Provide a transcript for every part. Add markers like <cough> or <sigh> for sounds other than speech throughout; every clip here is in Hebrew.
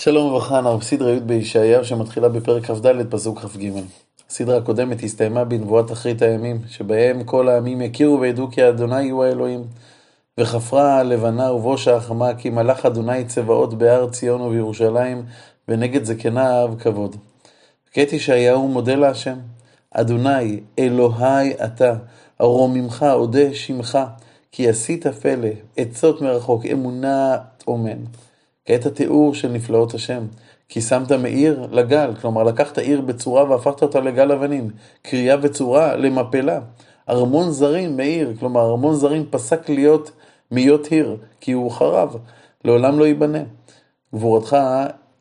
שלום וברכה, אנחנו בסדרה י' בישעיהו שמתחילה בפרק כ"ד, פסוק כ"ג. הסדרה הקודמת הסתיימה בנבואת אחרית הימים, שבהם כל העמים יכירו וידעו כי אדוני הוא האלוהים. וחפרה הלבנה ובושה החמה, כי מלאך אדוני צבאות בהר ציון ובירושלים, ונגד זקניו כבוד. כעת ישעיהו מודה להשם, אדוני, אלוהי אתה, ארוממך אודה שמך, כי עשית פלא, עצות מרחוק, אמונה אומן. כעת התיאור של נפלאות השם. כי שמת מעיר לגל, כלומר לקחת עיר בצורה והפכת אותה לגל אבנים, קריאה וצורה למפלה. ארמון זרים מעיר, כלומר ארמון זרים פסק להיות מיות עיר, כי הוא חרב, לעולם לא ייבנה. גבורתך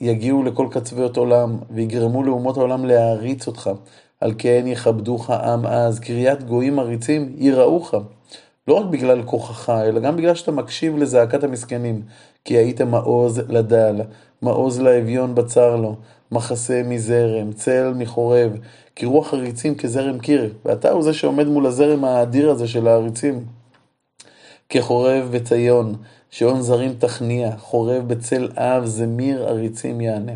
יגיעו לכל קצוות עולם, ויגרמו לאומות העולם להעריץ אותך. על כן יכבדוך עם אז, קריאת גויים עריצים יראוך. לא רק בגלל כוחך, אלא גם בגלל שאתה מקשיב לזעקת המסכנים. כי היית מעוז לדל, מעוז לאביון בצר לו, מחסה מזרם, צל מחורב, כי רוח הריצים כזרם קיר, ואתה הוא זה שעומד מול הזרם האדיר הזה של העריצים. כחורב בציון, שעון זרים תכניע, חורב בצל אב, זמיר עריצים יענה.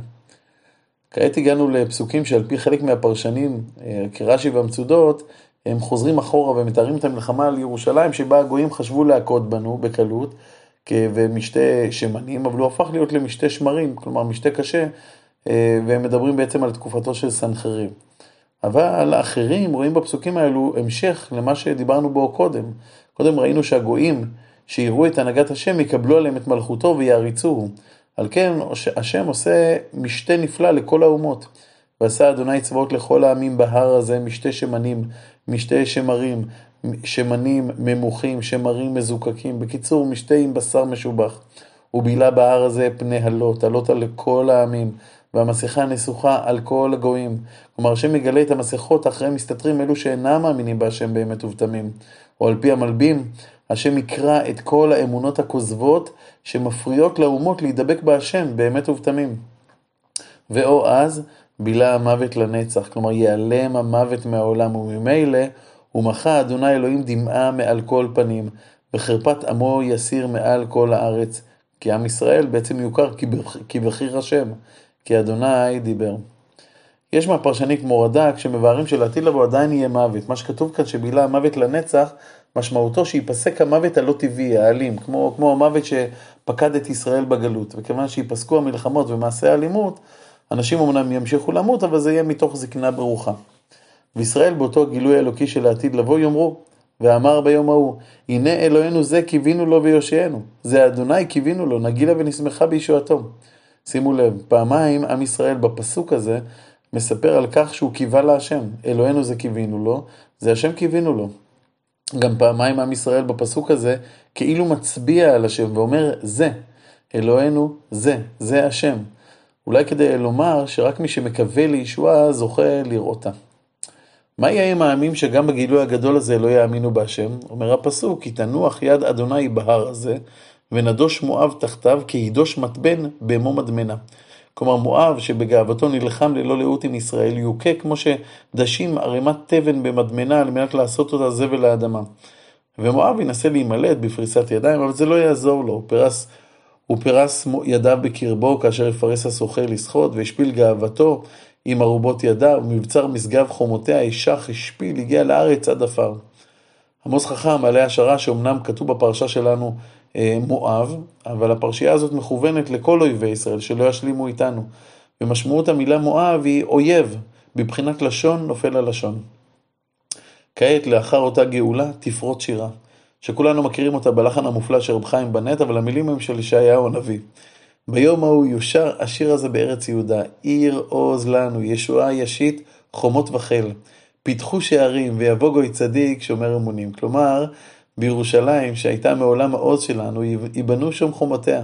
כעת הגענו לפסוקים שעל פי חלק מהפרשנים, אה, כרש"י והמצודות, הם חוזרים אחורה ומתארים את המלחמה על ירושלים, שבה הגויים חשבו להכות בנו בקלות, ומשתה שמנים, אבל הוא הפך להיות למשתה שמרים, כלומר משתה קשה, אה, והם מדברים בעצם על תקופתו של סנחריב. אבל האחרים רואים בפסוקים האלו המשך למה שדיברנו בו קודם. קודם ראינו שהגויים שיראו את הנהגת השם יקבלו עליהם את מלכותו ויעריצוהו. על כן השם עושה משתה נפלא לכל האומות. ועשה אדוני צבאות לכל העמים בהר הזה משתה שמנים, משתה שמרים, שמנים ממוחים, שמרים מזוקקים, בקיצור, משתה עם בשר משובח. ובילה בהר הזה פני הלוט, הלוט על כל העמים, והמסכה נסוכה על כל הגויים. כלומר, השם מגלה את המסכות אחרי מסתתרים אלו שאינם מאמינים בהשם באמת ובתמים. או על פי המלבים, השם יקרא את כל האמונות הכוזבות שמפריעות לאומות להידבק בהשם באמת ובתמים. ואו אז, בילה המוות לנצח, כלומר ייעלם המוות מהעולם, וממילא ומחה אדוני אלוהים דמעה מעל כל פנים, וחרפת עמו יסיר מעל כל הארץ. כי עם ישראל בעצם יוכר כבחיר השם, כי אדוני דיבר. יש מהפרשנים כמו רד"ק שמבארים שלעתיד לבוא עדיין יהיה מוות. מה שכתוב כאן שבילה המוות לנצח, משמעותו שייפסק המוות הלא טבעי, האלים, כמו, כמו המוות שפקד את ישראל בגלות. וכיוון שייפסקו המלחמות ומעשי האלימות, אנשים אמנם ימשיכו למות, אבל זה יהיה מתוך זקנה ברוכה. וישראל באותו הגילוי האלוקי של העתיד לבוא יאמרו, ואמר ביום ההוא, הנה אלוהינו זה קיווינו לו ויושיענו, זה אדוני קיווינו לו, נגילה ונשמחה בישועתו. שימו לב, פעמיים עם ישראל בפסוק הזה מספר על כך שהוא קיווה להשם, אלוהינו זה קיווינו לו, זה השם קיווינו לו. גם פעמיים עם ישראל בפסוק הזה כאילו מצביע על השם ואומר זה, אלוהינו זה, זה השם. אולי כדי לומר שרק מי שמקווה לישועה זוכה לראותה. מה יהיה עם העמים שגם בגילוי הגדול הזה לא יאמינו בהשם? אומר הפסוק, כי תנוח יד אדוני בהר הזה, ונדוש מואב תחתיו, כי ידוש מתבן באמו מדמנה. כלומר, מואב שבגאוותו נלחם ללא לאות עם ישראל, יוכה כמו שדשים ערימת תבן במדמנה על מנת לעשות אותה זבל לאדמה. ומואב ינסה להימלט בפריסת ידיים, אבל זה לא יעזור לו, פרס, הוא פרס ידיו בקרבו כאשר יפרס הסוחר לשחות, והשפיל גאוותו, עם ארובות ידיו, מבצר משגב חומותיה, אישך, השפיל, הגיע לארץ עד עפר. עמוס חכם, מעלה השערה, שאומנם כתוב בפרשה שלנו אה, מואב, אבל הפרשייה הזאת מכוונת לכל אויבי ישראל, שלא ישלימו איתנו. ומשמעות המילה מואב היא אויב, בבחינת לשון נופל הלשון. כעת, לאחר אותה גאולה, תפרוט שירה, שכולנו מכירים אותה בלחן המופלא של רב חיים בנט, אבל המילים הם של ישעיהו הנביא. ביום ההוא יושר השיר הזה בארץ יהודה, עיר עוז לנו, ישועה ישית, חומות וחיל. פיתחו שערים ויבוא גוי צדיק שומר אמונים. כלומר, בירושלים, שהייתה מעולם העוז שלנו, ייבנו שם חומותיה.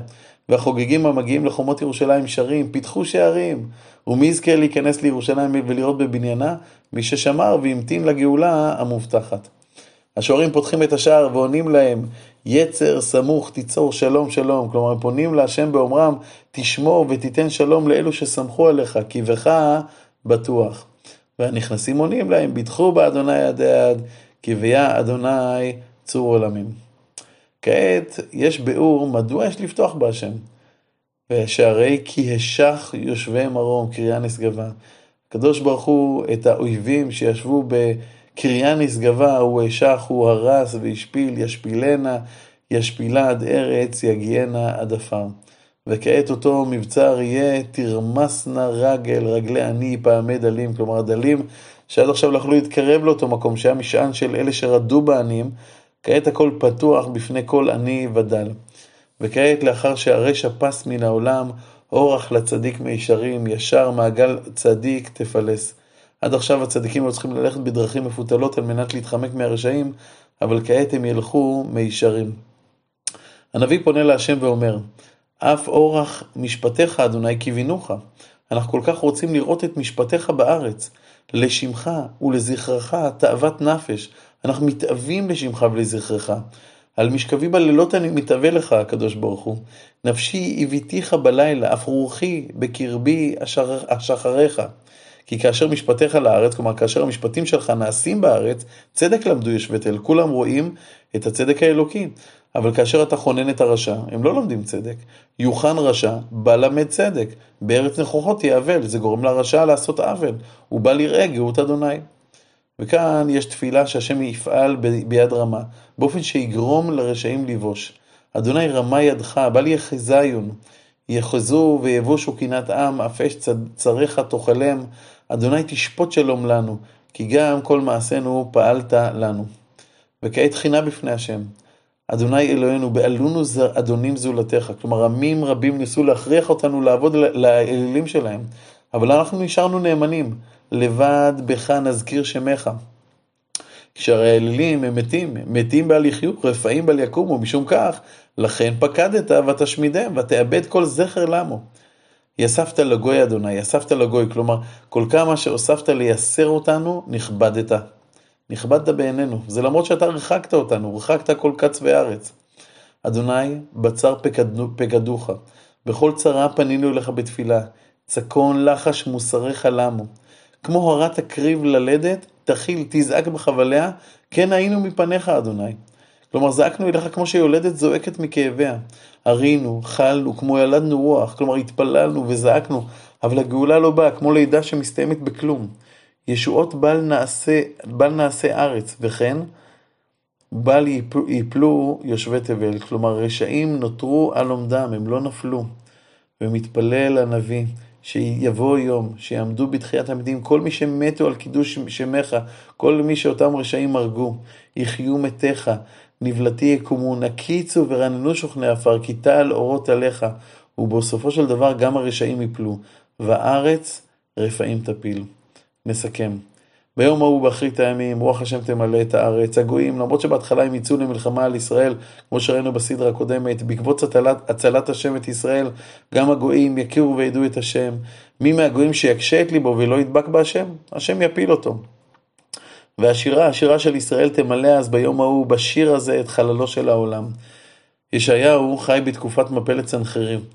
והחוגגים המגיעים לחומות ירושלים שרים, פיתחו שערים. ומי יזכה להיכנס לירושלים ולראות בבניינה? מי ששמר והמתין לגאולה המובטחת. השוערים פותחים את השער ועונים להם, יצר סמוך תיצור שלום שלום. כלומר, הם פונים להשם באומרם, תשמור ותיתן שלום לאלו שסמכו עליך, כי בך בטוח. והנכנסים עונים להם, ביטחו באדוני עד עד, כי ביה אדוני צור עולמים. כעת יש ביאור מדוע יש לפתוח בהשם. שהרי כי השך יושבי מרום, קריאה נשגבה. הקדוש ברוך הוא את האויבים שישבו בקריאה נשגבה, הוא השך, הוא הרס והשפיל, ישפילנה, ישפילה עד ארץ, יגיענה עד עפר. וכעת אותו מבצר יהיה תרמסנה רגל, רגלי עני פעמי דלים, כלומר הדלים שעד עכשיו לא יכלו להתקרב לאותו מקום, שהיה משען של אלה שרדו בעניים, כעת הכל פתוח בפני כל עני ודל. וכעת לאחר שהרשע פס מן העולם, אורח לצדיק מישרים, ישר מעגל צדיק תפלס. עד עכשיו הצדיקים היו צריכים ללכת בדרכים מפותלות על מנת להתחמק מהרשעים, אבל כעת הם ילכו מישרים. הנביא פונה להשם ואומר, אף אורח משפטיך, אדוני, כיוונוך. אנחנו כל כך רוצים לראות את משפטיך בארץ. לשמך ולזכרך תאוות נפש. אנחנו מתאווים לשמך ולזכרך. על משכבי בלילות אני מתאווה לך, הקדוש ברוך הוא. נפשי הביתיך בלילה, אף רוחי בקרבי אשחריך. כי כאשר משפטיך לארץ, כלומר כאשר המשפטים שלך נעשים בארץ, צדק למדו יושבי תל, כולם רואים את הצדק האלוקי. אבל כאשר אתה חונן את הרשע, הם לא לומדים צדק. יוחן רשע, בא למד צדק. בארץ נכוחות תהיה אבל, זה גורם לרשע לעשות עוול. הוא בא לראה גאות אדוני. וכאן יש תפילה שהשם יפעל ביד רמה, באופן שיגרום לרשעים לבוש. אדוני רמה ידך, בל יחזיון. יחזו ויבושו קנאת עם, אף אש צריך תאכלם. אדוני תשפוט שלום לנו, כי גם כל מעשינו פעלת לנו. וכעת חינה בפני השם. אדוני אלוהינו, בעלונו אדונים זולתך. כלומר, עמים רבים ניסו להכריח אותנו לעבוד לאלילים שלהם, אבל אנחנו נשארנו נאמנים. לבד בך נזכיר שמך. כשהרי האלילים הם מתים, מתים בל יחיו, רפאים בל יקומו, משום כך, לכן פקדת ותשמידם, ותאבד כל זכר למו. יספת לגוי אדוני, יספת לגוי, כלומר, כל כמה שהוספת לייסר אותנו, נכבדת. נכבדת בעינינו, זה למרות שאתה רחקת אותנו, רחקת כל קץ וארץ. אדוני, בצר פקדוך, בכל צרה פנינו אליך בתפילה, צקון לחש מוסריך למו. כמו הרת תקריב ללדת, תכיל, תזעק בחבליה, כן היינו מפניך, אדוני. כלומר, זעקנו אליך כמו שיולדת זועקת מכאביה. הרינו, חלנו, כמו ילדנו רוח, כלומר, התפללנו וזעקנו, אבל הגאולה לא באה, כמו לידה שמסתיימת בכלום. ישועות בל נעשה, בל נעשה ארץ, וכן בל יפלו, יושבי תבל. כלומר, רשעים נותרו על עומדם, הם לא נפלו. ומתפלל הנביא, שיבוא יום, שיעמדו בתחיית המתים, כל מי שמתו על קידוש שמך, כל מי שאותם רשעים הרגו, יחיו מתיך, נבלתי יקומו, נקיצו ורננו שוכני עפר, כי טל אורות עליך, ובסופו של דבר גם הרשעים יפלו, וארץ רפאים תפיל. נסכם. ביום ההוא באחרית הימים, רוח השם תמלא את הארץ. הגויים, למרות שבהתחלה הם יצאו למלחמה על ישראל, כמו שראינו בסדרה הקודמת, בעקבות הצלת, הצלת השם את ישראל, גם הגויים יכירו וידעו את השם. מי מהגויים שיקשה את ליבו ולא ידבק בהשם, השם יפיל אותו. והשירה, השירה של ישראל תמלא אז ביום ההוא, בשיר הזה, את חללו של העולם. ישעיהו חי בתקופת מפלת סנחריב.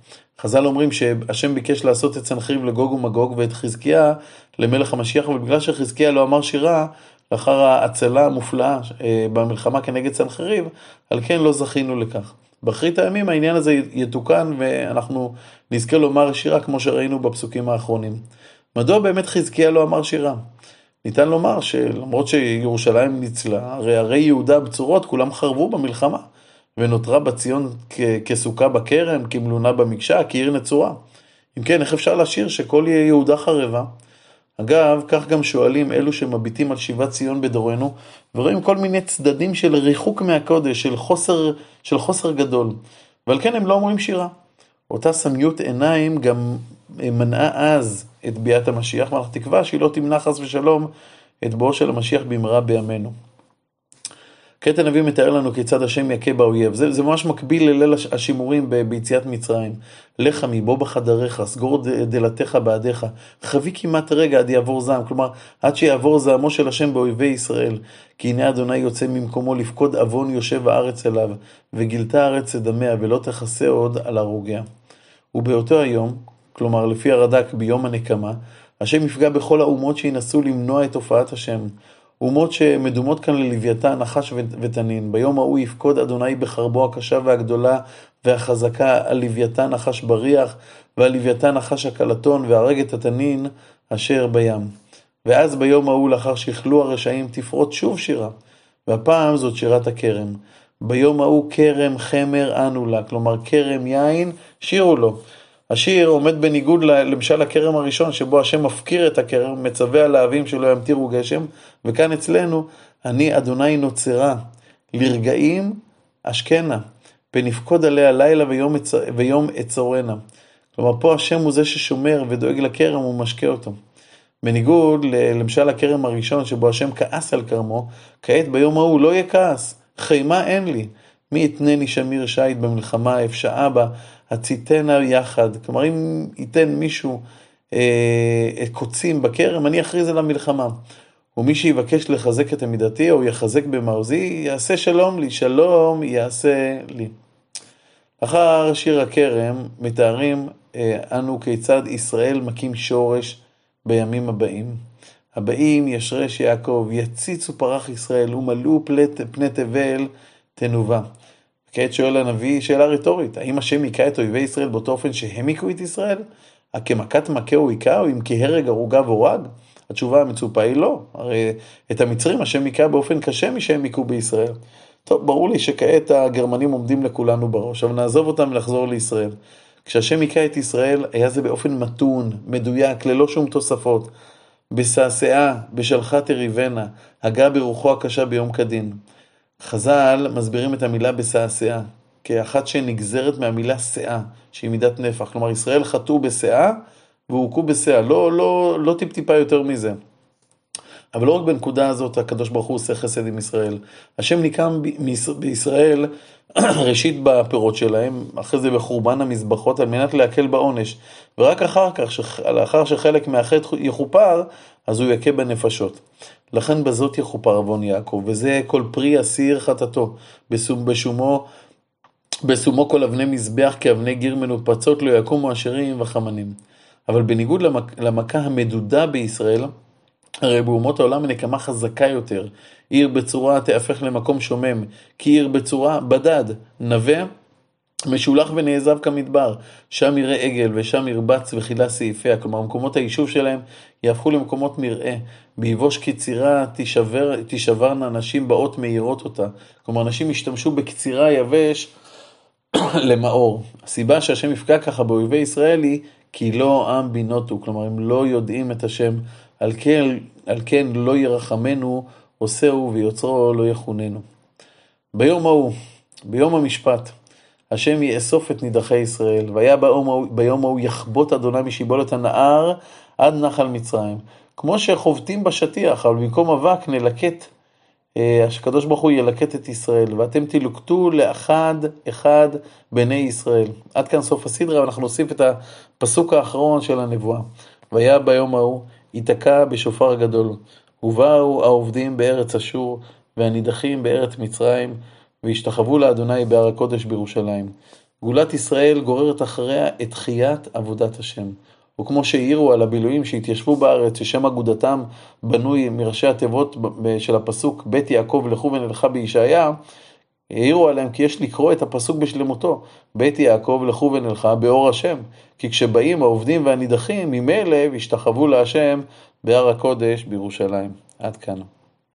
חז"ל אומרים שהשם ביקש לעשות את סנחריב לגוג ומגוג ואת חזקיה למלך המשיח, אבל בגלל שחזקיה לא אמר שירה, לאחר ההצלה המופלאה אה, במלחמה כנגד סנחריב, על כן לא זכינו לכך. באחרית הימים העניין הזה יתוקן ואנחנו נזכה לומר שירה כמו שראינו בפסוקים האחרונים. מדוע באמת חזקיה לא אמר שירה? ניתן לומר שלמרות שירושלים ניצלה, הרי ערי יהודה בצורות כולם חרבו במלחמה. ונותרה בציון כסוכה בכרם, כמלונה במקשה, כעיר נצורה. אם כן, איך אפשר לשיר שכל יהודה חרבה? אגב, כך גם שואלים אלו שמביטים על שיבת ציון בדורנו, ורואים כל מיני צדדים של ריחוק מהקודש, של חוסר, של חוסר גדול. ועל כן הם לא אומרים שירה. אותה סמיות עיניים גם מנעה אז את ביאת המשיח, ואנחנו תקווה שהיא לא תמנע חס ושלום את בואו של המשיח במהרה בימינו. קטע הנביא מתאר לנו כיצד השם יכה באויב. זה, זה ממש מקביל לליל השימורים ב, ביציאת מצרים. לך מבוא בחדריך, סגור דלתיך בעדיך, חבי כמעט רגע עד יעבור זעם. כלומר, עד שיעבור זעמו של השם באויבי ישראל. כי הנה אדוני יוצא ממקומו לפקוד עוון יושב הארץ אליו, וגילתה הארץ את דמיה, ולא תכסה עוד על הרוגיה. ובאותו היום, כלומר לפי הרד"ק ביום הנקמה, השם יפגע בכל האומות שינסו למנוע את הופעת השם. אומות שמדומות כאן ללוויתן, נחש ותנין. ביום ההוא יפקוד אדוני בחרבו הקשה והגדולה והחזקה על לוויתן נחש בריח, ועל לוויתן נחש הקלטון, והרג את התנין אשר בים. ואז ביום ההוא, לאחר שיכלו הרשעים, תפרוט שוב שירה, והפעם זאת שירת הכרם. ביום ההוא כרם חמר אנו לה, כלומר כרם יין, שירו לו. השיר עומד בניגוד למשל הכרם הראשון, שבו השם מפקיר את הכרם, מצווה על האבים שלא ימטירו גשם, וכאן אצלנו, אני אדוני נוצרה, לרגעים אשכנה, ונפקוד עליה לילה ויום, ויום אצורנה. כלומר, פה השם הוא זה ששומר ודואג לכרם, הוא משקה אותו. בניגוד למשל הכרם הראשון, שבו השם כעס על כרמו, כעת ביום ההוא לא יהיה כעס, חימה אין לי. מי יתנני שמיר שיט במלחמה, אפשעה בה, הציתנה יחד. כלומר, אם ייתן מישהו אה, קוצים בכרם, אני אכריז על המלחמה. ומי שיבקש לחזק את עמידתי, או יחזק במעוזי, יעשה שלום לי, שלום יעשה לי. אחר שיר הכרם, מתארים אה, אנו כיצד ישראל מקים שורש בימים הבאים. הבאים ישרש יעקב, יציצו פרח ישראל, ומלאו פני תבל תנובה. כעת שואל הנביא שאלה רטורית, האם השם היכה את אויבי ישראל באותו אופן שהם היכו את ישראל? כמכת מכה הוא היכה, או אם כהרג ערוגה והורג? התשובה המצופה היא לא, הרי את המצרים השם היכה באופן קשה משהם היכו בישראל. טוב, ברור לי שכעת הגרמנים עומדים לכולנו בראש, אבל נעזוב אותם ולחזור לישראל. כשהשם היכה את ישראל, היה זה באופן מתון, מדויק, ללא שום תוספות. בשעשעה, בשלחה תריבנה, הגה ברוחו הקשה ביום כדין. חז"ל מסבירים את המילה בשעשעה, כאחת שנגזרת מהמילה שאה, שהיא מידת נפח. כלומר, ישראל חטאו בשאה והוכו בשאה, לא, לא, לא טיפ-טיפה יותר מזה. אבל לא רק בנקודה הזאת הקדוש ברוך הוא עושה חסד עם ישראל. השם ניקם בישראל <clears throat> ראשית בפירות שלהם, אחרי זה בחורבן המזבחות, על מנת להקל בעונש. ורק אחר כך, לאחר שחלק מהחטא יכופר, אז הוא יכה בנפשות. לכן בזאת יכופר עוון יעקב, וזה כל פרי אסיר חטאתו, בשומו, בשומו כל אבני מזבח כאבני גיר מנופצות לא יקומו אשרים וחמנים. אבל בניגוד למכה המדודה בישראל, הרי באומות העולם הנקמה חזקה יותר. עיר בצורה תהפך למקום שומם, כי עיר בצורה בדד, נווה, משולח ונעזב כמדבר. שם יראה עגל ושם ירבץ וחילה סעיפיה. כלומר, מקומות היישוב שלהם יהפכו למקומות מרעה. ביבוש קצירה תישבר, תישברנה נשים באות מאירות אותה. כלומר, נשים ישתמשו בקצירה יבש <clears throat> למאור. הסיבה שהשם יפגע ככה באויבי ישראל היא כי לא עם בינותו. כלומר, הם לא יודעים את השם. על כן, על כן לא ירחמנו, עושהו ויוצרו לא יחוננו. ביום ההוא, ביום המשפט, השם יאסוף את נידחי ישראל, והיה ביום ההוא יחבוט אדוני משיבולת הנהר עד נחל מצרים. כמו שחובטים בשטיח, אבל במקום אבק נלקט, אה, הקדוש ברוך הוא ילקט את ישראל, ואתם תלוקטו לאחד אחד בני ישראל. עד כאן סוף הסדרה, ואנחנו נוסיף את הפסוק האחרון של הנבואה. והיה ביום ההוא ייתקע בשופר גדול, ובאו העובדים בארץ אשור, והנידחים בארץ מצרים, והשתחוו לאדוני בהר הקודש בירושלים. גאולת ישראל גוררת אחריה את תחיית עבודת השם. וכמו שהעירו על הבילויים שהתיישבו בארץ, ששם אגודתם בנוי מראשי התיבות של הפסוק בית יעקב לכו ונלכה בישעיה, העירו עליהם כי יש לקרוא את הפסוק בשלמותו, בית יעקב לכו ונלכה באור השם, כי כשבאים העובדים והנידחים ממילא והשתחוו להשם בהר הקודש בירושלים. עד כאן.